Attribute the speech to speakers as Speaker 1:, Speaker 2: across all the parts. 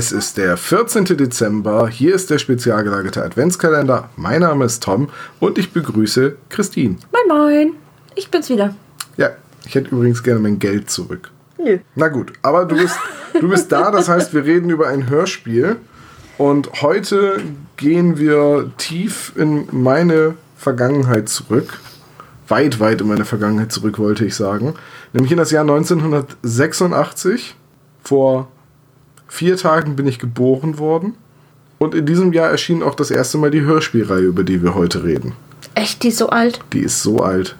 Speaker 1: Es ist der 14. Dezember. Hier ist der spezial gelagerte Adventskalender. Mein Name ist Tom und ich begrüße Christine.
Speaker 2: Moin, moin. Ich bin's wieder.
Speaker 1: Ja, ich hätte übrigens gerne mein Geld zurück.
Speaker 2: Nö.
Speaker 1: Na gut, aber du bist, du bist da, das heißt, wir reden über ein Hörspiel. Und heute gehen wir tief in meine Vergangenheit zurück. Weit, weit in meine Vergangenheit zurück, wollte ich sagen. Nämlich in das Jahr 1986. Vor vier Tagen bin ich geboren worden. Und in diesem Jahr erschien auch das erste Mal die Hörspielreihe, über die wir heute reden.
Speaker 2: Echt, die ist so alt?
Speaker 1: Die ist so alt.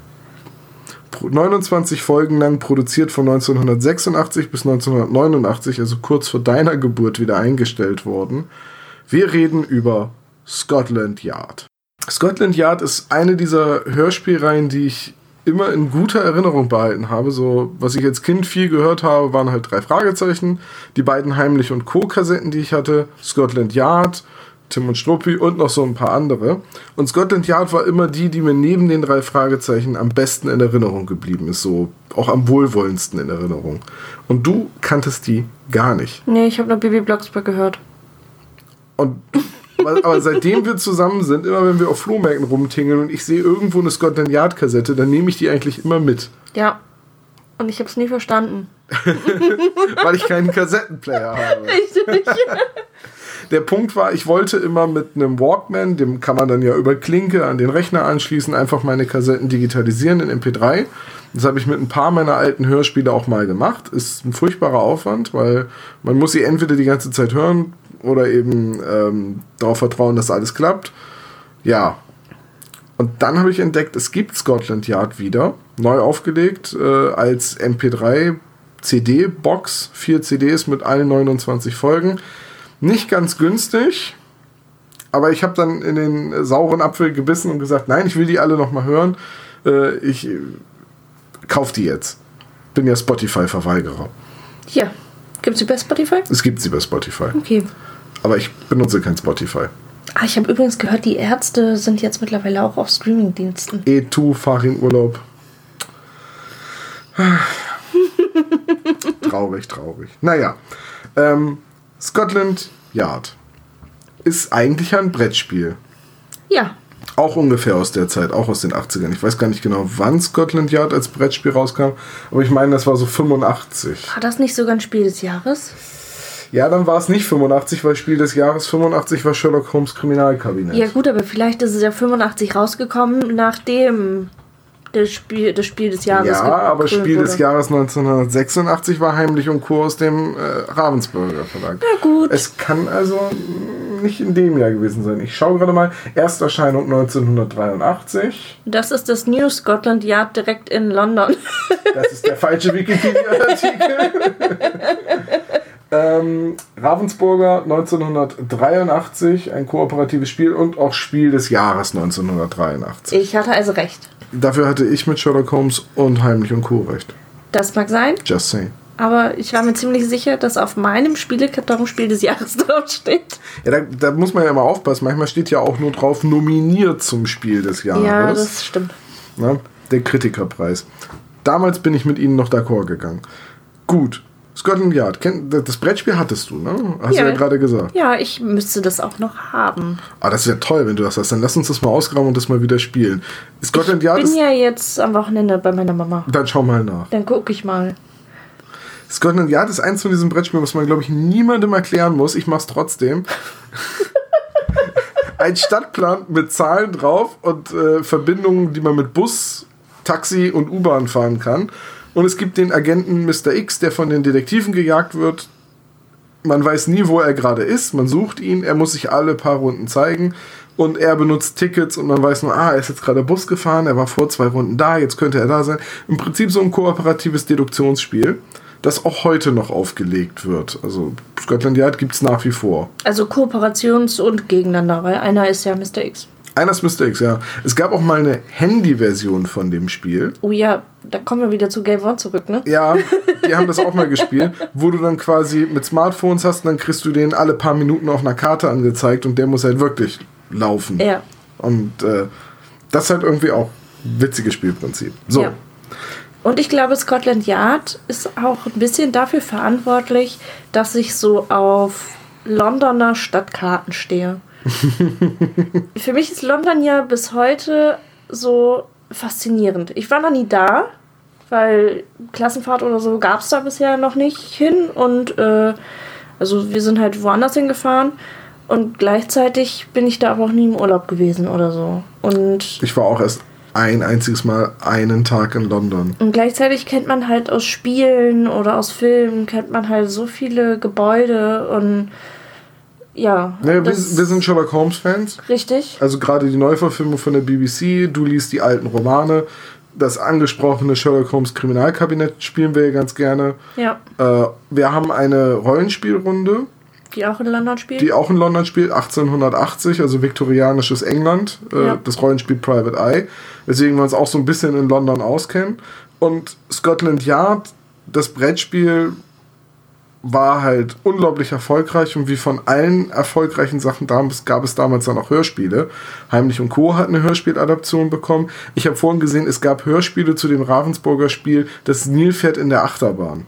Speaker 1: 29 Folgen lang, produziert von 1986 bis 1989, also kurz vor deiner Geburt wieder eingestellt worden. Wir reden über Scotland Yard. Scotland Yard ist eine dieser Hörspielreihen, die ich immer in guter Erinnerung behalten habe. So, was ich als Kind viel gehört habe, waren halt drei Fragezeichen, die beiden Heimlich und Co-Kassetten, die ich hatte, Scotland Yard, Tim und Struppi und noch so ein paar andere. Und Scotland Yard war immer die, die mir neben den drei Fragezeichen am besten in Erinnerung geblieben ist, so auch am wohlwollendsten in Erinnerung. Und du kanntest die gar nicht.
Speaker 2: Nee, ich habe nur Bibi Blocksberg gehört.
Speaker 1: Und aber, aber seitdem wir zusammen sind, immer wenn wir auf Flohmärkten rumtingeln und ich sehe irgendwo eine Scotland Yard Kassette, dann nehme ich die eigentlich immer mit,
Speaker 2: Ja. Und ich habe es nie verstanden.
Speaker 1: weil ich keinen Kassettenplayer habe.
Speaker 2: Richtig.
Speaker 1: Der Punkt war, ich wollte immer mit einem Walkman, dem kann man dann ja über Klinke an den Rechner anschließen, einfach meine Kassetten digitalisieren in MP3. Das habe ich mit ein paar meiner alten Hörspiele auch mal gemacht. Ist ein furchtbarer Aufwand, weil man muss sie entweder die ganze Zeit hören oder eben ähm, darauf vertrauen, dass alles klappt. Ja. Und dann habe ich entdeckt, es gibt Scotland Yard wieder, neu aufgelegt äh, als MP3 CD-Box, vier CDs mit allen 29 Folgen. Nicht ganz günstig, aber ich habe dann in den sauren Apfel gebissen und gesagt, nein, ich will die alle noch mal hören. Äh, ich äh, kauf die jetzt. Bin ja Spotify-Verweigerer.
Speaker 2: Ja. Gibt's die bei Spotify?
Speaker 1: Es gibt sie bei Spotify,
Speaker 2: Okay.
Speaker 1: Aber ich benutze kein Spotify.
Speaker 2: Ah, ich habe übrigens gehört, die Ärzte sind jetzt mittlerweile auch auf Streamingdiensten.
Speaker 1: E2, fahr in Urlaub. traurig, traurig. Naja, ähm, Scotland Yard ist eigentlich ein Brettspiel.
Speaker 2: Ja.
Speaker 1: Auch ungefähr aus der Zeit, auch aus den 80ern. Ich weiß gar nicht genau, wann Scotland Yard als Brettspiel rauskam, aber ich meine, das war so 85.
Speaker 2: War das nicht sogar ein Spiel des Jahres?
Speaker 1: Ja, dann war es nicht 85, weil Spiel des Jahres 85 war Sherlock Holmes Kriminalkabinett.
Speaker 2: Ja gut, aber vielleicht ist es ja 85 rausgekommen, nachdem das Spiel, das Spiel des Jahres
Speaker 1: Ja, aber Spiel des
Speaker 2: wurde.
Speaker 1: Jahres 1986 war Heimlich und Co. aus dem äh, Ravensburger Verlag.
Speaker 2: Na gut.
Speaker 1: Es kann also nicht in dem Jahr gewesen sein. Ich schaue gerade mal. Ersterscheinung 1983.
Speaker 2: Das ist das New Scotland Yard direkt in London.
Speaker 1: Das ist der falsche Wikipedia-Artikel. ähm, Ravensburger 1983, ein kooperatives Spiel und auch Spiel des Jahres 1983.
Speaker 2: Ich hatte also recht.
Speaker 1: Dafür hatte ich mit Sherlock Holmes und Heimlich und Co. recht.
Speaker 2: Das mag sein,
Speaker 1: Just saying.
Speaker 2: aber ich war mir ziemlich sicher, dass auf meinem Spielekarton Spiel des Jahres draufsteht.
Speaker 1: Ja, da, da muss man ja immer aufpassen. Manchmal steht ja auch nur drauf, nominiert zum Spiel des Jahres.
Speaker 2: Ja, das stimmt.
Speaker 1: Na, der Kritikerpreis. Damals bin ich mit ihnen noch d'accord gegangen. Gut. Scotland Yard. Das Brettspiel hattest du, ne? Hast
Speaker 2: Ja.
Speaker 1: du ja gerade gesagt.
Speaker 2: Ja, ich müsste das auch noch haben.
Speaker 1: Ah, das wäre toll, wenn du das hast. Dann lass uns das mal ausgraben und das mal wieder spielen. Scotland Yard
Speaker 2: Bin
Speaker 1: ist.
Speaker 2: ja jetzt am Wochenende bei meiner Mama.
Speaker 1: Dann schau mal nach.
Speaker 2: Dann gucke ich mal.
Speaker 1: Scotland Yard ist eins von diesen Brettspielen, was man, glaube ich, niemandem erklären muss. Ich mach's trotzdem. Ein Stadtplan mit Zahlen drauf und äh, Verbindungen, die man mit Bus, Taxi und U-Bahn fahren kann. Und es gibt den Agenten Mr. X, der von den Detektiven gejagt wird. Man weiß nie, wo er gerade ist. Man sucht ihn. Er muss sich alle paar Runden zeigen. Und er benutzt Tickets und man weiß nur, ah, er ist jetzt gerade Bus gefahren, er war vor zwei Runden da, jetzt könnte er da sein. Im Prinzip so ein kooperatives Deduktionsspiel, das auch heute noch aufgelegt wird. Also Scotland Yard gibt es nach wie vor.
Speaker 2: Also Kooperations- und gegeneinander, weil einer ist ja Mr. X.
Speaker 1: Einer ist Mr. X, ja. Es gab auch mal eine Handy-Version von dem Spiel.
Speaker 2: Oh ja, da kommen wir wieder zu Game One zurück, ne?
Speaker 1: Ja, die haben das auch mal gespielt, wo du dann quasi mit Smartphones hast und dann kriegst du den alle paar Minuten auf einer Karte angezeigt und der muss halt wirklich laufen.
Speaker 2: Ja.
Speaker 1: Und äh, das ist halt irgendwie auch witziges Spielprinzip. So.
Speaker 2: Ja. Und ich glaube, Scotland Yard ist auch ein bisschen dafür verantwortlich, dass ich so auf Londoner Stadtkarten stehe. Für mich ist London ja bis heute so faszinierend. Ich war noch nie da, weil Klassenfahrt oder so gab es da bisher noch nicht hin. Und äh, also wir sind halt woanders hingefahren. Und gleichzeitig bin ich da aber auch nie im Urlaub gewesen oder so. Und
Speaker 1: Ich war auch erst ein einziges Mal einen Tag in London.
Speaker 2: Und gleichzeitig kennt man halt aus Spielen oder aus Filmen, kennt man halt so viele Gebäude und ja.
Speaker 1: Nee, wir, wir sind Sherlock Holmes-Fans.
Speaker 2: richtig.
Speaker 1: Also gerade die Neuverfilmung von der BBC, du liest die alten Romane. Das angesprochene Sherlock Holmes Kriminalkabinett spielen wir ja ganz gerne.
Speaker 2: Ja.
Speaker 1: Äh, wir haben eine Rollenspielrunde,
Speaker 2: Die auch in London spielt.
Speaker 1: die auch in London spielt, 1880, also viktorianisches England, äh,
Speaker 2: Ja.
Speaker 1: das Rollenspiel Private Eye, weswegen wir uns auch so ein bisschen in London auskennen. Und Scotland Yard, das Brettspiel, war halt unglaublich erfolgreich und wie von allen erfolgreichen Sachen damals gab es damals dann auch Hörspiele. Heimlich und Co. hat eine Hörspieladaption bekommen. Ich habe vorhin gesehen, es gab Hörspiele zu dem Ravensburger Spiel Das Nilpferd in der Achterbahn.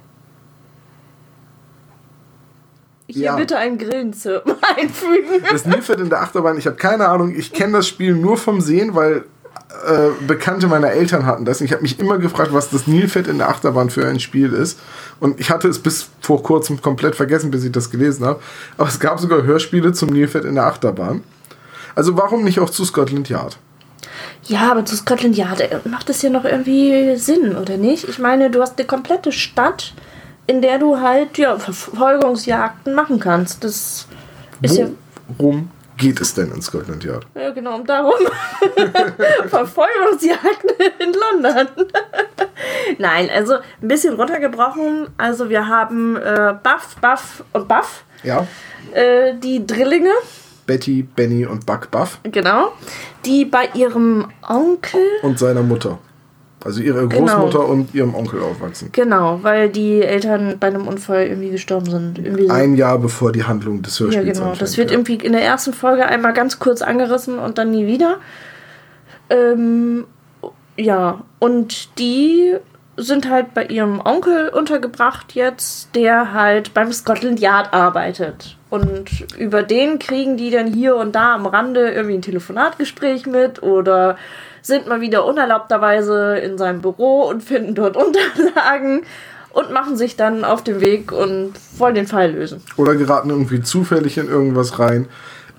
Speaker 2: Hier
Speaker 1: ja.
Speaker 2: bitte einen Grillenzirpen einfügen.
Speaker 1: Das Nilpferd in der Achterbahn, ich habe keine Ahnung, ich kenne das Spiel nur vom Sehen, weil äh, Bekannte meiner Eltern hatten das. Und Ich habe mich immer gefragt, was das Nilpferd in der Achterbahn für ein Spiel ist. Und ich hatte es bis vor kurzem komplett vergessen, bis ich das gelesen habe. Aber es gab sogar Hörspiele zum Nilpferd in der Achterbahn. Also warum nicht auch zu Scotland Yard?
Speaker 2: Ja, aber zu Scotland Yard äh, macht das ja noch irgendwie Sinn, oder nicht? Ich meine, du hast eine komplette Stadt, in der du halt ja, Verfolgungsjagden machen kannst. Das ist ja.
Speaker 1: Worum geht es denn in Scotland Yard?
Speaker 2: Ja, genau, und darum. Verfolgungsjagden in London. Nein, also ein bisschen runtergebrochen. Also wir haben äh, Buff, Buff und Buff.
Speaker 1: Ja,
Speaker 2: Äh, die Drillinge,
Speaker 1: Betty, Benny und Buck Buff
Speaker 2: genau. Die bei ihrem Onkel.
Speaker 1: und seiner Mutter. Also ihre
Speaker 2: Genau.
Speaker 1: Großmutter und ihrem Onkel aufwachsen.
Speaker 2: Genau, weil die Eltern bei einem Unfall irgendwie gestorben sind. Irgendwie so.
Speaker 1: Ein Jahr bevor die Handlung des
Speaker 2: ja,
Speaker 1: Hörspiels
Speaker 2: genau.
Speaker 1: anfängt,
Speaker 2: Das wird
Speaker 1: ja.
Speaker 2: irgendwie in der ersten Folge einmal ganz kurz angerissen und dann nie wieder. Ähm, ja, und die sind halt bei ihrem Onkel untergebracht jetzt, der halt beim Scotland Yard arbeitet. Und über den kriegen die dann hier und da am Rande irgendwie ein Telefonatgespräch mit oder sind mal wieder unerlaubterweise in seinem Büro und finden dort Unterlagen und machen sich dann auf den Weg und wollen den Fall lösen.
Speaker 1: oder geraten irgendwie zufällig in irgendwas rein.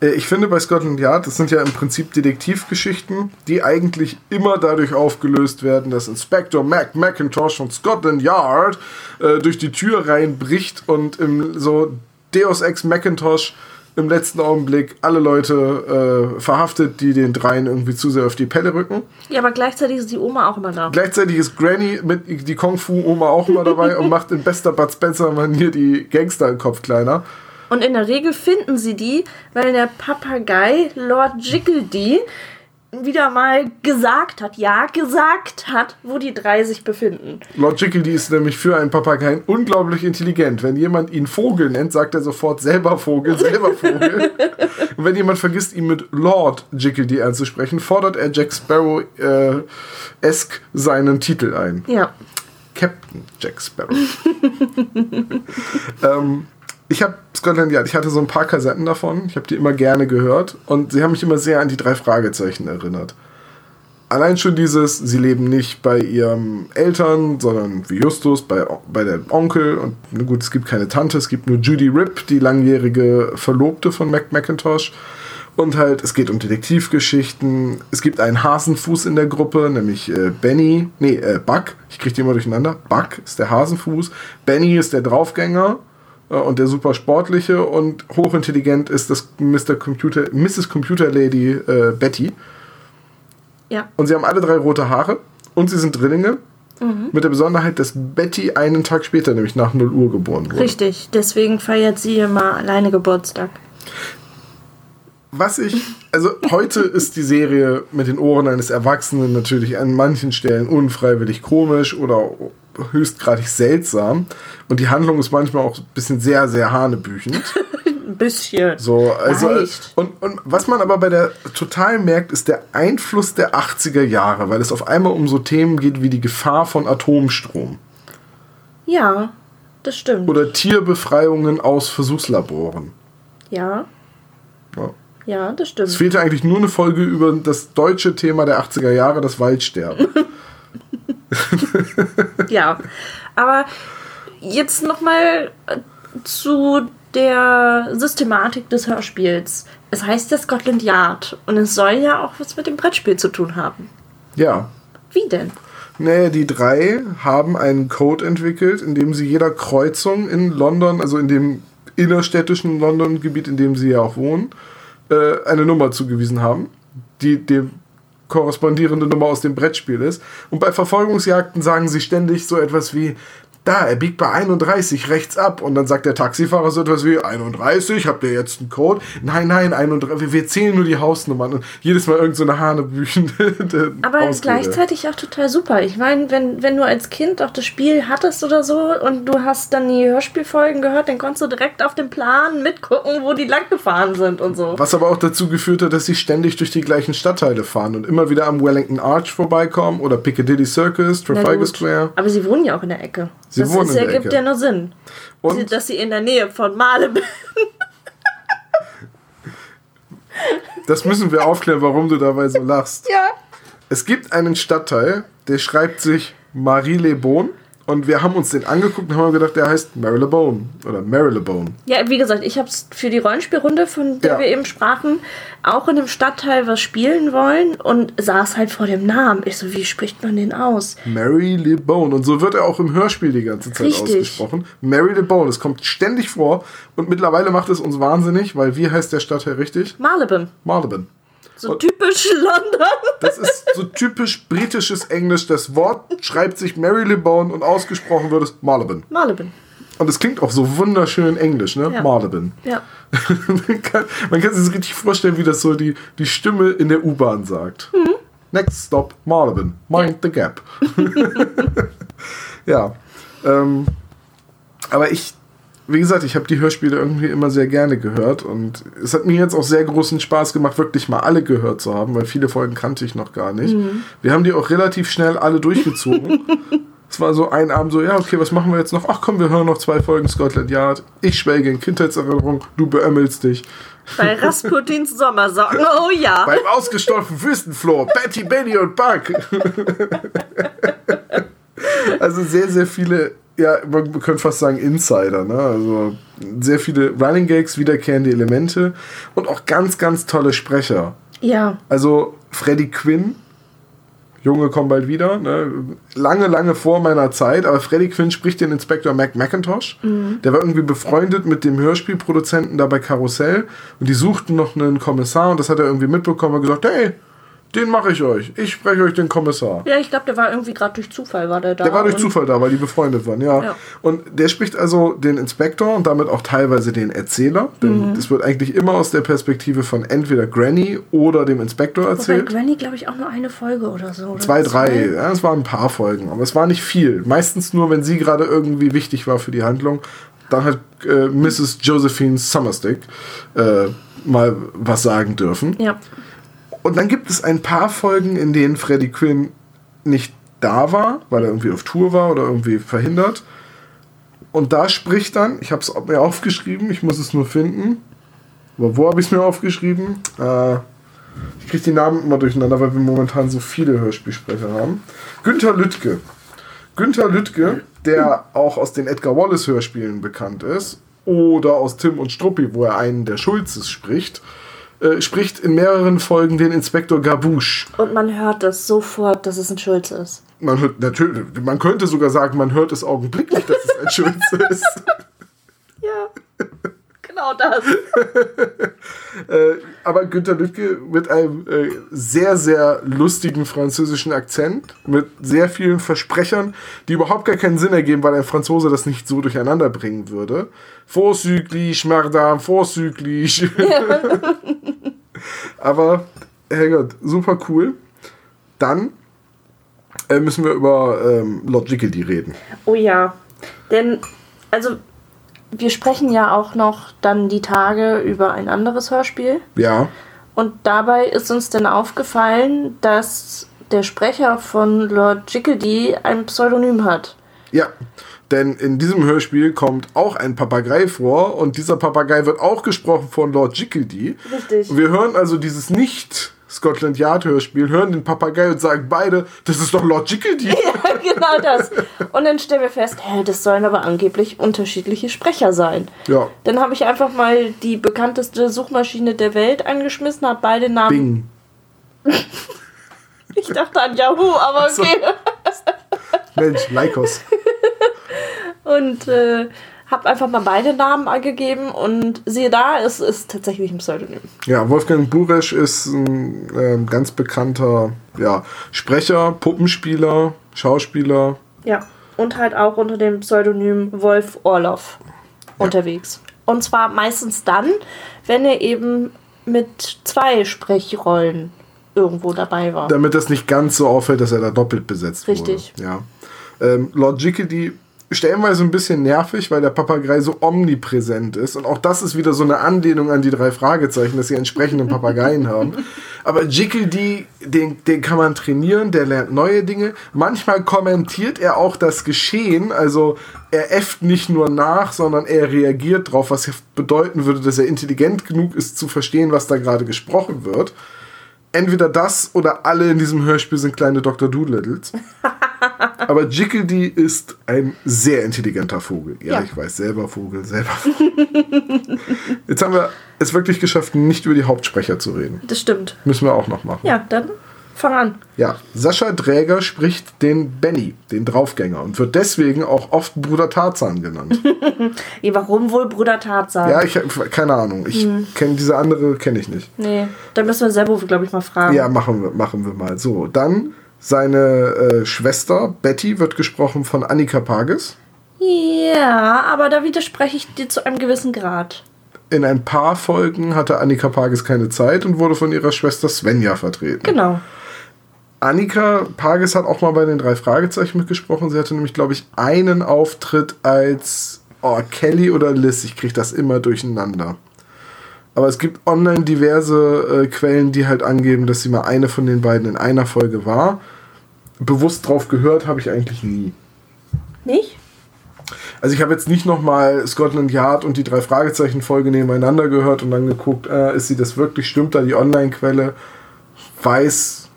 Speaker 1: Äh, Ich finde bei Scotland Yard, das sind ja im Prinzip Detektivgeschichten, die eigentlich immer dadurch aufgelöst werden, dass Inspector Mac McIntosh von Scotland Yard äh, durch die Tür reinbricht und im so Deus Ex Macintosh im letzten Augenblick alle Leute äh, verhaftet, die den dreien irgendwie zu sehr auf die Pelle rücken.
Speaker 2: Ja, aber gleichzeitig ist die Oma auch immer da.
Speaker 1: Gleichzeitig ist Granny mit die Kung Fu Oma auch immer dabei und macht in bester Bud Spencer Manier die Gangster im Kopf kleiner.
Speaker 2: Und in der Regel finden sie die, weil der Papagei Lord Jiggledy wieder mal gesagt hat, ja, gesagt hat, wo die drei sich befinden.
Speaker 1: Lord Jiggledy ist nämlich für einen Papageien unglaublich intelligent. Wenn jemand ihn Vogel nennt, sagt er sofort selber Vogel, selber Vogel. Und wenn jemand vergisst, ihn mit Lord Jiggledy anzusprechen, fordert er Jack Sparrow äh, esk seinen Titel ein.
Speaker 2: Ja.
Speaker 1: Captain Jack Sparrow. ähm, ich habe Scotland Yard, ich hatte so ein paar Kassetten davon. Ich habe die immer gerne gehört und sie haben mich immer sehr an die drei Fragezeichen erinnert. Allein schon dieses, sie leben nicht bei ihren Eltern, sondern wie Justus bei, bei der Onkel. Und gut, es gibt keine Tante, es gibt nur Judy Ripp, die langjährige Verlobte von Mac McIntosh. Und halt, es geht um Detektivgeschichten. Es gibt einen Hasenfuß in der Gruppe, nämlich äh, Benny, nee, äh, Buck. Ich kriege die immer durcheinander. Buck ist der Hasenfuß. Benny ist der Draufgänger und der super sportliche. Und hochintelligent ist das Mr. Computer, Mrs. Computer Lady äh, Betty.
Speaker 2: Ja.
Speaker 1: Und sie haben alle drei rote Haare und sie sind Drillinge. Mit der Besonderheit, dass Betty einen Tag später, nämlich nach 0 Uhr, geboren wurde.
Speaker 2: Richtig. Deswegen feiert sie immer alleine Geburtstag.
Speaker 1: Was ich, also heute ist die Serie mit den Ohren eines Erwachsenen natürlich an manchen Stellen unfreiwillig komisch oder höchstgradig seltsam. Und die Handlung ist manchmal auch ein bisschen sehr, sehr hanebüchend.
Speaker 2: ein bisschen.
Speaker 1: So, also,
Speaker 2: Leicht.
Speaker 1: und, und was man aber bei der total merkt, ist der Einfluss der 80er Jahre, weil es auf einmal um so Themen geht wie die Gefahr von Atomstrom
Speaker 2: Ja, das stimmt.
Speaker 1: oder Tierbefreiungen aus Versuchslaboren.
Speaker 2: Ja,
Speaker 1: Ja.
Speaker 2: ja, das
Speaker 1: Es
Speaker 2: stimmt.
Speaker 1: fehlte eigentlich nur eine Folge über das deutsche Thema der 80er Jahre, das Waldsterben.
Speaker 2: Ja, aber jetzt nochmal zu der Systematik des Hörspiels. Es heißt ja Scotland Yard und es soll ja auch was mit dem Brettspiel zu tun haben.
Speaker 1: ja.
Speaker 2: Wie denn?
Speaker 1: Nee, die drei haben einen Code entwickelt, in dem sie jeder Kreuzung in London, also in dem innerstädtischen London-Gebiet, in dem sie ja auch wohnen, äh, eine Nummer zugewiesen haben, die dem korrespondierende Nummer aus dem Brettspiel ist. Und bei Verfolgungsjagden sagen sie ständig so etwas wie, da, er biegt bei 31 rechts ab. Und dann sagt der Taxifahrer so etwas wie, 31, habt ihr jetzt einen Code? Nein, nein, 31, wir- zählen nur die Hausnummern. Und jedes Mal irgend so eine hanebüchende
Speaker 2: Aber
Speaker 1: Ausrede.
Speaker 2: gleichzeitig auch total super. Ich meine, wenn, wenn du als Kind auch das Spiel hattest oder so und du hast dann die Hörspielfolgen gehört, dann konntest du direkt auf dem Plan mitgucken, wo die lang gefahren sind und so.
Speaker 1: Was aber auch dazu geführt hat, dass sie ständig durch die gleichen Stadtteile fahren und immer wieder am Wellington Arch vorbeikommen oder Piccadilly Circus, Trafalgar. Square.
Speaker 2: Aber sie wohnen ja auch in der Ecke.
Speaker 1: Sie
Speaker 2: das
Speaker 1: wohnen
Speaker 2: ist,
Speaker 1: in der
Speaker 2: ergibt
Speaker 1: Ecke.
Speaker 2: ja nur Sinn.
Speaker 1: Und-
Speaker 2: Sie- Dass sie in der Nähe von Male
Speaker 1: Das müssen wir aufklären, warum du dabei so lachst.
Speaker 2: Ja.
Speaker 1: Es gibt einen Stadtteil, der schreibt sich Marie-le-Bon und wir haben uns den angeguckt und haben gedacht, der heißt Marylebone oder Marylebone.
Speaker 2: Ja, wie gesagt, ich habe es für die Rollenspielrunde, von der
Speaker 1: Ja.
Speaker 2: wir eben sprachen, auch in dem Stadtteil was spielen wollen und saß halt vor dem Namen. Ich so, wie spricht man den aus?
Speaker 1: Marylebone. Und so wird er auch im Hörspiel die ganze Zeit
Speaker 2: Richtig.
Speaker 1: ausgesprochen. Marylebone. Es kommt ständig vor und mittlerweile macht es uns wahnsinnig, weil wie heißt der Stadtteil richtig?
Speaker 2: Marylebone.
Speaker 1: Marylebone.
Speaker 2: So typisch London.
Speaker 1: Das ist so typisch britisches Englisch. Das Wort schreibt sich Marylebone und ausgesprochen wird es Marylebone.
Speaker 2: Marylebone.
Speaker 1: Und es klingt auch so wunderschön englisch, ne?
Speaker 2: Ja.
Speaker 1: Marylebone.
Speaker 2: Ja.
Speaker 1: man, kann, man kann sich das richtig vorstellen, wie das so die, die Stimme in der U-Bahn sagt. Next stop, Marylebone. Mind the gap. ja. Ähm, aber ich, wie gesagt, ich habe die Hörspiele irgendwie immer sehr gerne gehört und es hat mir jetzt auch sehr großen Spaß gemacht, wirklich mal alle gehört zu haben, weil viele Folgen kannte ich noch gar nicht. Wir haben die auch relativ schnell alle durchgezogen. Es war so ein Abend so, ja, okay, was machen wir jetzt noch? Ach komm, wir hören noch zwei Folgen Scotland Yard. Ich schwelge in Kindheitserinnerung, du beömmelst dich.
Speaker 2: Bei Rasputins Sommersocken. Oh ja.
Speaker 1: Beim ausgestopften Wüstenfloh, Betty, Benny und Buck. also sehr, sehr viele, ja, man könnte fast sagen Insider, ne? Also sehr viele Running Gags, wiederkehrende Elemente und auch ganz, ganz tolle Sprecher.
Speaker 2: Ja.
Speaker 1: Also Freddie Quinn, Junge, komm bald wieder. Ne? Lange, lange vor meiner Zeit, aber Freddie Quinn spricht den Inspektor Mac McIntosh. Der war irgendwie befreundet mit dem Hörspielproduzenten da bei Karussell und die suchten noch einen Kommissar und das hat er irgendwie mitbekommen und gesagt, hey, den mache ich euch. Ich spreche euch den Kommissar.
Speaker 2: Ja, ich glaube, der war irgendwie gerade durch Zufall war der da.
Speaker 1: Der war durch Zufall da, weil die befreundet waren, ja.
Speaker 2: Ja.
Speaker 1: Und der spricht also den Inspektor und damit auch teilweise den Erzähler. Denn
Speaker 2: Mhm.
Speaker 1: es wird eigentlich immer aus der Perspektive von entweder Granny oder dem Inspektor
Speaker 2: Wobei
Speaker 1: erzählt.
Speaker 2: Granny, glaube ich, auch nur eine Folge oder so. Oder
Speaker 1: Zwei, drei, ja, es waren ein paar Folgen, aber es war nicht viel. Meistens nur, wenn sie gerade irgendwie wichtig war für die Handlung. Dann hat äh, Mrs. Josephine Summerstick äh, mal was sagen dürfen.
Speaker 2: Ja.
Speaker 1: Und dann gibt es ein paar Folgen, in denen Freddie Quinn nicht da war, weil er irgendwie auf Tour war oder irgendwie verhindert. Und da spricht dann, ich habe es mir aufgeschrieben, ich muss es nur finden. Aber wo habe ich es mir aufgeschrieben? Äh, ich kriege die Namen immer durcheinander, weil wir momentan so viele Hörspielsprecher haben. Günther Lüttke. Günther Lüttke, der auch aus den Edgar Wallace Hörspielen bekannt ist, oder aus Tim und Struppi, wo er einen der Schulzes spricht, äh, spricht in mehreren Folgen den Inspektor Gabouche.
Speaker 2: Und man hört das sofort, dass es ein Schulze ist.
Speaker 1: Man hört natürlich, man könnte sogar sagen, man hört es augenblicklich, dass es ein Schulze ist.
Speaker 2: Ja. genau das.
Speaker 1: Äh, aber Günter Lüttke mit einem äh, sehr, sehr lustigen französischen Akzent, mit sehr vielen Versprechern, die überhaupt gar keinen Sinn ergeben, weil ein Franzose das nicht so durcheinander bringen würde. Vorzüglich, Madame, vorzüglich. aber, Herrgott, super cool. Dann äh, müssen wir über ähm, Lord Jiggledy reden.
Speaker 2: Oh ja. Denn, also, wir sprechen ja auch noch dann die Tage über ein anderes Hörspiel.
Speaker 1: Ja.
Speaker 2: Und dabei ist uns dann aufgefallen, dass der Sprecher von Lord Jickedy ein Pseudonym hat.
Speaker 1: Ja. Denn in diesem Hörspiel kommt auch ein Papagei vor und dieser Papagei wird auch gesprochen von Lord Jickedy.
Speaker 2: Richtig.
Speaker 1: Wir hören also dieses nicht Scotland Yard Hörspiel, hören den Papagei und sagen beide, das ist doch Lord Jickedy.
Speaker 2: Ja, genau das. Und dann stellen wir fest, hä, das sollen aber angeblich unterschiedliche Sprecher sein.
Speaker 1: Ja.
Speaker 2: Dann habe ich einfach mal die bekannteste Suchmaschine der Welt angeschmissen, habe beide Namen.
Speaker 1: Bing.
Speaker 2: Ich dachte an Yahoo, aber okay.
Speaker 1: Mensch, Lycos.
Speaker 2: Und äh, habe einfach mal beide Namen angegeben und siehe da, es ist tatsächlich ein Pseudonym.
Speaker 1: Ja, Wolfgang Buresch ist ein ähm, ganz bekannter ja, Sprecher, Puppenspieler, Schauspieler.
Speaker 2: Ja, und halt auch unter dem Pseudonym Wolf Orloff unterwegs. Und zwar meistens dann, wenn er eben mit zwei Sprechrollen irgendwo dabei war.
Speaker 1: Damit das nicht ganz so auffällt, dass er da doppelt besetzt
Speaker 2: Richtig.
Speaker 1: wurde. Ja. Ähm, Lord Jickedy stellenweise ein bisschen nervig, weil der Papagei so omnipräsent ist. Und auch das ist wieder so eine Anlehnung an die drei Fragezeichen, dass sie entsprechenden Papageien haben. Aber Jickedy, den, den kann man trainieren, der lernt neue Dinge. Manchmal kommentiert er auch das Geschehen, also er äfft nicht nur nach, sondern er reagiert drauf, was bedeuten würde, dass er intelligent genug ist zu verstehen, was da gerade gesprochen wird. Entweder das oder alle in diesem Hörspiel sind kleine Dr. Doolittles. Aber Jickedy ist ein sehr intelligenter Vogel. Ja,
Speaker 2: Ja.
Speaker 1: ich weiß, selber Vogel, selber Vogel. Jetzt haben wir es wirklich geschafft, nicht über die Hauptsprecher zu reden.
Speaker 2: Das stimmt.
Speaker 1: Müssen wir auch noch machen.
Speaker 2: Ja, dann fang an.
Speaker 1: Ja, Sascha Dräger spricht den Benny, den Draufgänger, und wird deswegen auch oft Bruder Tarzan genannt.
Speaker 2: Warum wohl Bruder Tarzan?
Speaker 1: ja, ich habe keine Ahnung. Ich kenne diese andere, kenne ich nicht.
Speaker 2: Nee, da müssen wir selber, glaube ich, mal fragen.
Speaker 1: Ja, machen wir, machen wir mal. So, dann seine äh, Schwester Betty wird gesprochen von Annika Pages.
Speaker 2: Ja, aber da widerspreche ich dir zu einem gewissen Grad.
Speaker 1: In ein paar Folgen hatte Annika Pages keine Zeit und wurde von ihrer Schwester Svenja vertreten.
Speaker 2: Genau.
Speaker 1: Annika Pages hat auch mal bei den drei Fragezeichen mitgesprochen. Sie hatte nämlich, glaube ich, einen Auftritt als oh, Kelly oder Liz. Ich kriege das immer durcheinander. Aber es gibt online diverse äh, Quellen, die halt angeben, dass sie mal eine von den beiden in einer Folge war. Bewusst drauf gehört habe ich eigentlich nie.
Speaker 2: Nicht?
Speaker 1: Also ich habe jetzt nicht nochmal Scotland Yard und die drei Fragezeichen Folge nebeneinander gehört und dann geguckt, äh, ist sie das wirklich, stimmt da die Online-Quelle? Weiß,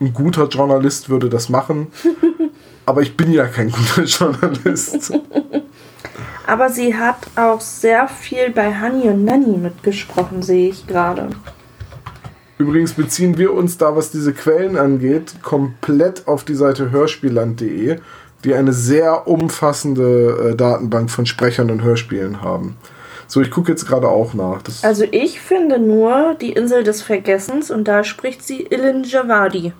Speaker 1: ein guter Journalist würde das machen. Aber ich bin ja kein guter Journalist.
Speaker 2: Aber sie hat auch sehr viel bei Honey und Nanny mitgesprochen, sehe ich gerade.
Speaker 1: Übrigens beziehen wir uns da, was diese Quellen angeht, komplett auf die Seite hörspielland.de, die eine sehr umfassende äh, Datenbank von Sprechern und Hörspielen haben. So, ich gucke jetzt gerade auch nach. Das
Speaker 2: Also ich finde nur die Insel des Vergessens und da spricht sie Ilin Javadi.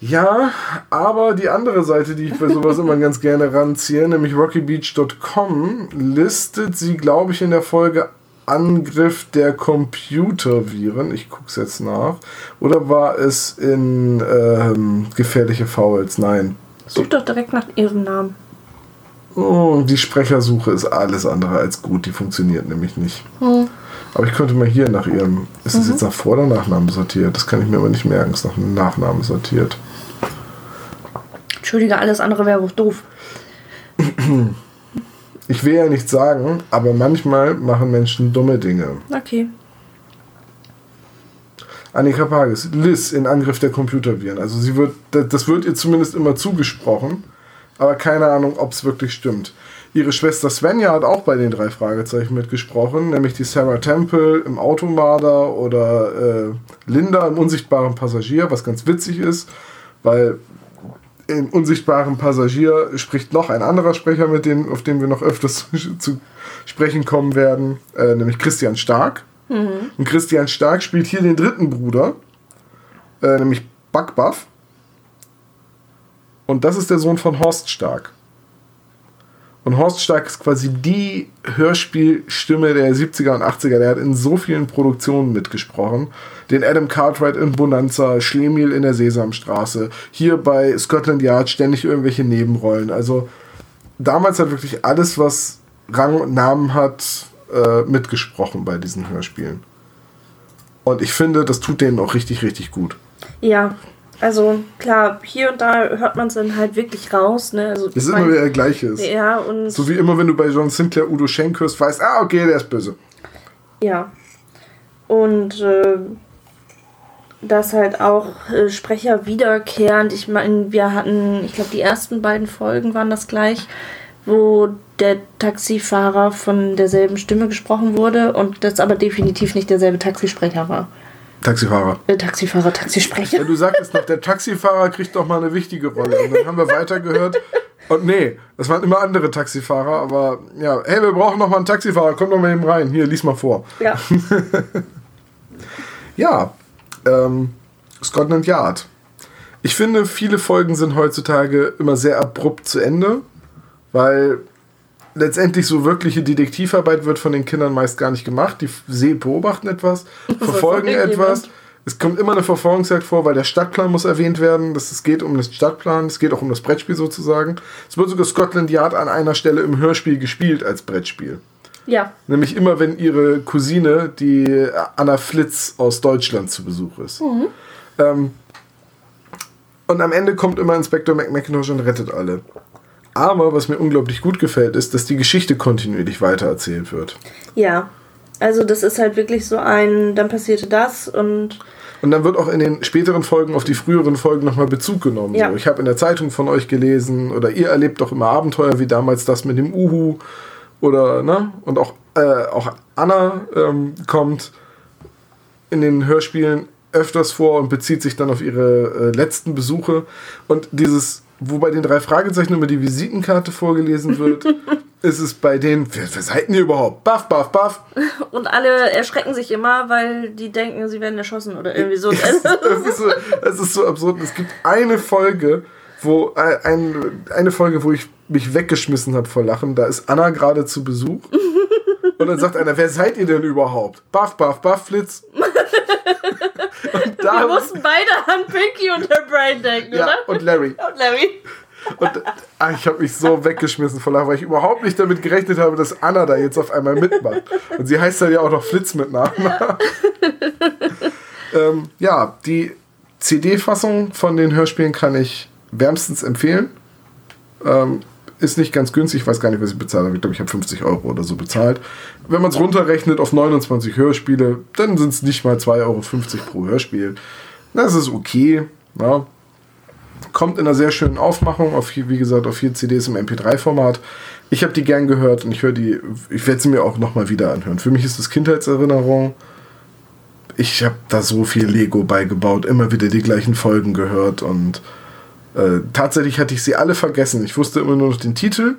Speaker 1: Ja, aber die andere Seite, die ich bei sowas immer ganz gerne ranziehe, nämlich rockybeach.com, listet sie, glaube ich, in der Folge Angriff der Computerviren. Ich gucke es jetzt nach. Oder war es in ähm, Gefährliche Fouls? Nein.
Speaker 2: Such doch direkt nach ihrem Namen.
Speaker 1: Oh, die Sprechersuche ist alles andere als gut. Die funktioniert nämlich nicht. Aber ich könnte mal hier nach ihrem. Ist es jetzt nach Vor- oder Nachnamen sortiert? Das kann ich mir aber nicht merken. Es ist nach einem Nachnamen sortiert.
Speaker 2: Entschuldige, alles andere wäre doof.
Speaker 1: Ich will ja nichts sagen, aber manchmal machen Menschen dumme Dinge.
Speaker 2: Okay.
Speaker 1: Annika Pages, Liz in Angriff der Computerviren. Also sie wird, das wird ihr zumindest immer zugesprochen, aber keine Ahnung, ob es wirklich stimmt. Ihre Schwester Svenja hat auch bei den drei Fragezeichen mitgesprochen, nämlich die Sarah Temple im Automarder oder äh, Linda im unsichtbaren Passagier, was ganz witzig ist, weil im unsichtbaren Passagier spricht noch ein anderer Sprecher, mit dem, auf den wir noch öfters zu sprechen kommen werden, äh, nämlich Christian Stark. Und Christian Stark spielt hier den dritten Bruder, äh, nämlich Buckbuff. Und das ist der Sohn von Horst Stark. Und Horst Stark ist quasi die Hörspielstimme der 70er und 80er. Der hat in so vielen Produktionen mitgesprochen. Den Adam Cartwright in Bonanza, Schlemiel in der Sesamstraße, hier bei Scotland Yard ständig irgendwelche Nebenrollen. Also damals hat wirklich alles, was Rang und Namen hat, äh, mitgesprochen bei diesen Hörspielen. Und ich finde, das tut denen auch richtig, richtig gut.
Speaker 2: Ja, also klar, hier und da hört man es dann halt wirklich raus. Ne? Also,
Speaker 1: Es ist immer wieder der gleiche. ist.
Speaker 2: Ja, und
Speaker 1: So wie immer, wenn du bei John Sinclair Udo Schenk hörst, weißt, ah, okay, der ist böse.
Speaker 2: ja. Und äh, dass halt auch äh, Sprecher wiederkehrend. Ich meine, wir hatten, ich glaube, die ersten beiden Folgen waren das gleich, wo der Taxifahrer von derselben Stimme gesprochen wurde und das aber definitiv nicht derselbe Taxisprecher war.
Speaker 1: Taxifahrer.
Speaker 2: Äh, Taxifahrer, Taxisprecher.
Speaker 1: Ja, du sagtest noch, der Taxifahrer kriegt doch mal eine wichtige Rolle. Und dann haben wir weitergehört. Und nee, das waren immer andere Taxifahrer, aber ja, hey, wir brauchen noch mal einen Taxifahrer, komm doch mal eben rein. Hier, lies mal vor.
Speaker 2: Ja.
Speaker 1: Ja, ähm, Scotland Yard. Ich finde, viele Folgen sind heutzutage immer sehr abrupt zu Ende, weil letztendlich so wirkliche Detektivarbeit wird von den Kindern meist gar nicht gemacht. Die beobachten etwas, verfolgen etwas. Es kommt immer eine Verfolgungsjagd vor, weil der Stadtplan muss erwähnt werden. Das, es geht um den Stadtplan, es geht auch um das Brettspiel sozusagen. Es wird sogar Scotland Yard an einer Stelle im Hörspiel gespielt als Brettspiel.
Speaker 2: Ja.
Speaker 1: Nämlich immer, wenn ihre Cousine, die Anna Flitz aus Deutschland, zu Besuch ist. Ähm, und am Ende kommt immer Inspektor McMacintosh und rettet alle. Aber was mir unglaublich gut gefällt, ist, dass die Geschichte kontinuierlich weitererzählt wird.
Speaker 2: Ja. Also das ist halt wirklich so ein, dann passierte das und
Speaker 1: Und dann wird auch in den späteren Folgen auf die früheren Folgen nochmal Bezug genommen.
Speaker 2: Ja.
Speaker 1: So, ich habe in der Zeitung von euch gelesen oder ihr erlebt doch immer Abenteuer wie damals das mit dem Uhu oder ne und auch äh, auch Anna ähm, kommt in den Hörspielen öfters vor und bezieht sich dann auf ihre äh, letzten Besuche und dieses wo bei den drei Fragezeichen immer die Visitenkarte vorgelesen wird, ist es bei denen, wer, wer seid ihr überhaupt? Baff, baff, baff.
Speaker 2: und alle erschrecken sich immer, weil die denken, sie werden erschossen oder irgendwie so.
Speaker 1: Das ist so, das ist so absurd. Es gibt eine Folge, wo äh, ein, eine Folge, wo ich mich weggeschmissen habe vor Lachen. Da ist Anna gerade zu Besuch. Und dann sagt einer, wer seid ihr denn überhaupt? Buff, Buff, Buff, Flitz. Und
Speaker 2: Wir
Speaker 1: da,
Speaker 2: mussten beide an Pinky und der Brain denken,
Speaker 1: ja,
Speaker 2: oder?
Speaker 1: und Larry.
Speaker 2: Und Larry.
Speaker 1: Und ah, ich habe mich so weggeschmissen vor Lachen, weil ich überhaupt nicht damit gerechnet habe, dass Anna da jetzt auf einmal mitmacht. Und sie heißt dann ja auch noch Flitz mit Namen. ähm, ja, die CD-Fassung von den Hörspielen kann ich wärmstens empfehlen. Ähm, ist nicht ganz günstig, ich weiß gar nicht, was ich bezahlt habe. Ich glaube, ich habe 50 Euro oder so bezahlt. Wenn man es runterrechnet auf 29 Hörspiele, dann sind es nicht mal 2,50 Euro pro Hörspiel. Das ist okay. Ja kommt in einer sehr schönen Aufmachung, auf, wie gesagt, auf vier CDs im MP3-Format. Ich habe die gern gehört und ich höre die, ich werde sie mir auch nochmal wieder anhören. Für mich ist das Kindheitserinnerung. Ich habe da so viel Lego beigebaut, immer wieder die gleichen Folgen gehört und äh, tatsächlich hatte ich sie alle vergessen. Ich wusste immer nur noch den Titel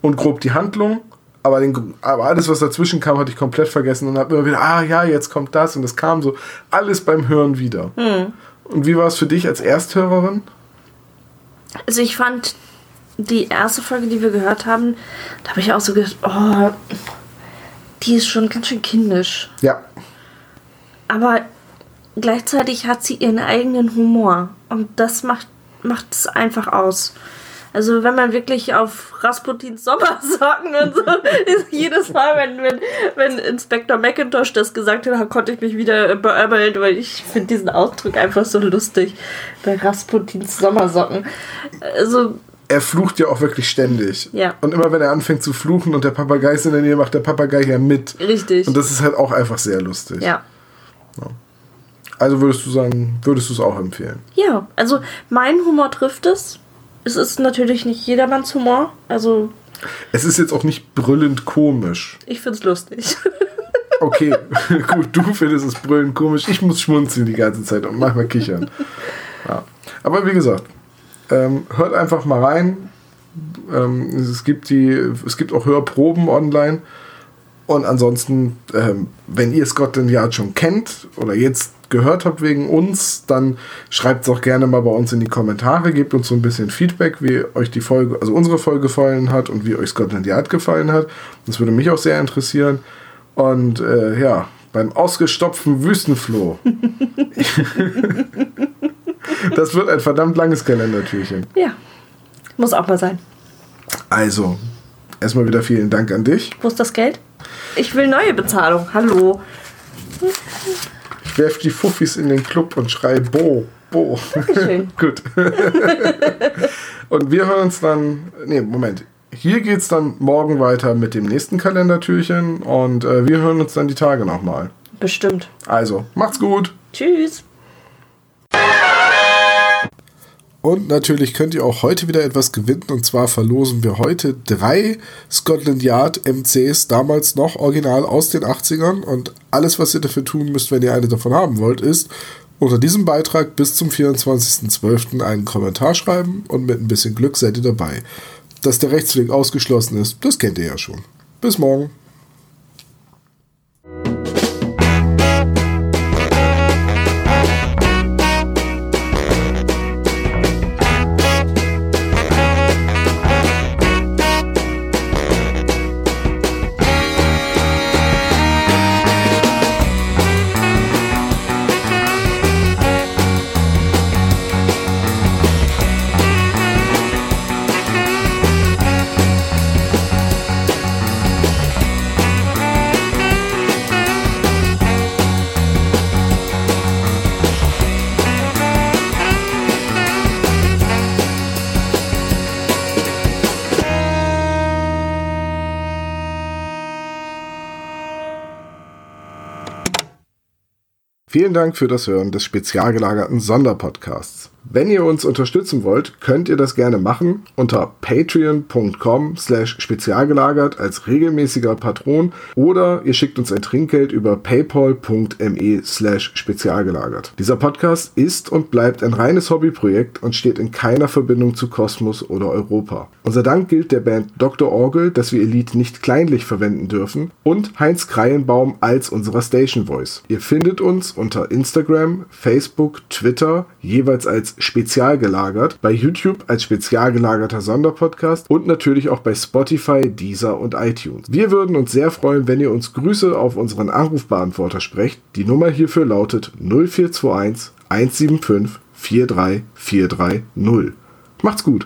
Speaker 1: und grob die Handlung, aber, den, aber alles, was dazwischen kam, hatte ich komplett vergessen und habe immer wieder, ah ja, jetzt kommt das und es kam so alles beim Hören wieder. Und wie war es für dich als Ersthörerin?
Speaker 2: Also ich fand die erste Folge, die wir gehört haben, da habe ich auch so gedacht, oh, die ist schon ganz schön kindisch.
Speaker 1: Ja,
Speaker 2: Aber gleichzeitig hat sie ihren eigenen Humor. Und das macht, macht es einfach aus. Also wenn man wirklich auf Rasputins Sommersocken und so, ist jedes Mal, wenn, wenn, wenn Inspektor McIntosh das gesagt hat, konnte ich mich wieder beömmeln, weil ich finde diesen Ausdruck einfach so lustig. Bei Rasputins Sommersocken. Also
Speaker 1: er flucht ja auch wirklich ständig.
Speaker 2: Ja.
Speaker 1: Und immer wenn er anfängt zu fluchen und der Papagei ist in der Nähe, macht der Papagei ja mit.
Speaker 2: richtig.
Speaker 1: Und das ist halt auch einfach sehr lustig.
Speaker 2: ja.
Speaker 1: Also würdest du sagen, würdest du es auch empfehlen?
Speaker 2: Ja, also mein Humor trifft es. Es ist natürlich nicht jedermanns Humor. Also
Speaker 1: Es ist jetzt auch nicht brüllend komisch.
Speaker 2: ich find's lustig.
Speaker 1: Okay, gut, du findest es brüllend komisch. Ich muss schmunzeln die ganze Zeit und manchmal kichern. Ja. Aber wie gesagt, ähm, hört einfach mal rein. Ähm, es, gibt die, es gibt auch Hörproben online. Und ansonsten, ähm, wenn ihr Scotland Yard schon kennt oder jetzt gehört habt wegen uns, dann schreibt es auch gerne mal bei uns in die Kommentare, gebt uns so ein bisschen Feedback, wie euch die Folge, also unsere Folge gefallen hat und wie euch Scotland Yard gefallen hat. Das würde mich auch sehr interessieren. Und äh, ja, beim ausgestopften Wüstenfloh. das wird ein verdammt langes Kalendertürchen.
Speaker 2: ja. Muss auch mal sein.
Speaker 1: Also, erstmal wieder vielen Dank an dich.
Speaker 2: Wo ist das Geld? Ich will neue Bezahlung. Hallo.
Speaker 1: Ich werf die Fuffis in den Club und schrei Bo, Bo. Gut. und wir hören uns dann. Nee, Moment. Hier geht's dann morgen weiter mit dem nächsten Kalendertürchen und äh, wir hören uns dann die Tage nochmal.
Speaker 2: Bestimmt.
Speaker 1: Also, macht's gut.
Speaker 2: Tschüss.
Speaker 1: Und natürlich könnt ihr auch heute wieder etwas gewinnen. Und zwar verlosen wir heute drei Scotland Yard MCs, damals noch original aus den 80ern. Und alles, was ihr dafür tun müsst, wenn ihr eine davon haben wollt, ist unter diesem Beitrag bis zum 24.12. einen Kommentar schreiben und mit ein bisschen Glück seid ihr dabei. Dass der Rechtsweg ausgeschlossen ist, das kennt ihr ja schon. Bis morgen. Vielen Dank für das Hören des spezial gelagerten Sonderpodcasts. Wenn ihr uns unterstützen wollt, könnt ihr das gerne machen unter patreon.com slash spezialgelagert als regelmäßiger Patron oder ihr schickt uns ein Trinkgeld über paypal.me slash spezialgelagert. Dieser Podcast ist und bleibt ein reines Hobbyprojekt und steht in keiner Verbindung zu Kosmos oder Europa. Unser Dank gilt der Band Dr. Orgel, dass wir ihr Lied nicht kleinlich verwenden dürfen und Heinz Kreienbaum als unserer Station Voice. Ihr findet uns unter Instagram, Facebook, Twitter, jeweils als spezial gelagert, bei YouTube als spezial gelagerter Sonderpodcast und natürlich auch bei Spotify, Deezer und iTunes. Wir würden uns sehr freuen, wenn ihr uns Grüße auf unseren Anrufbeantworter sprecht. Die Nummer hierfür lautet 0421 175 43430. Macht's gut!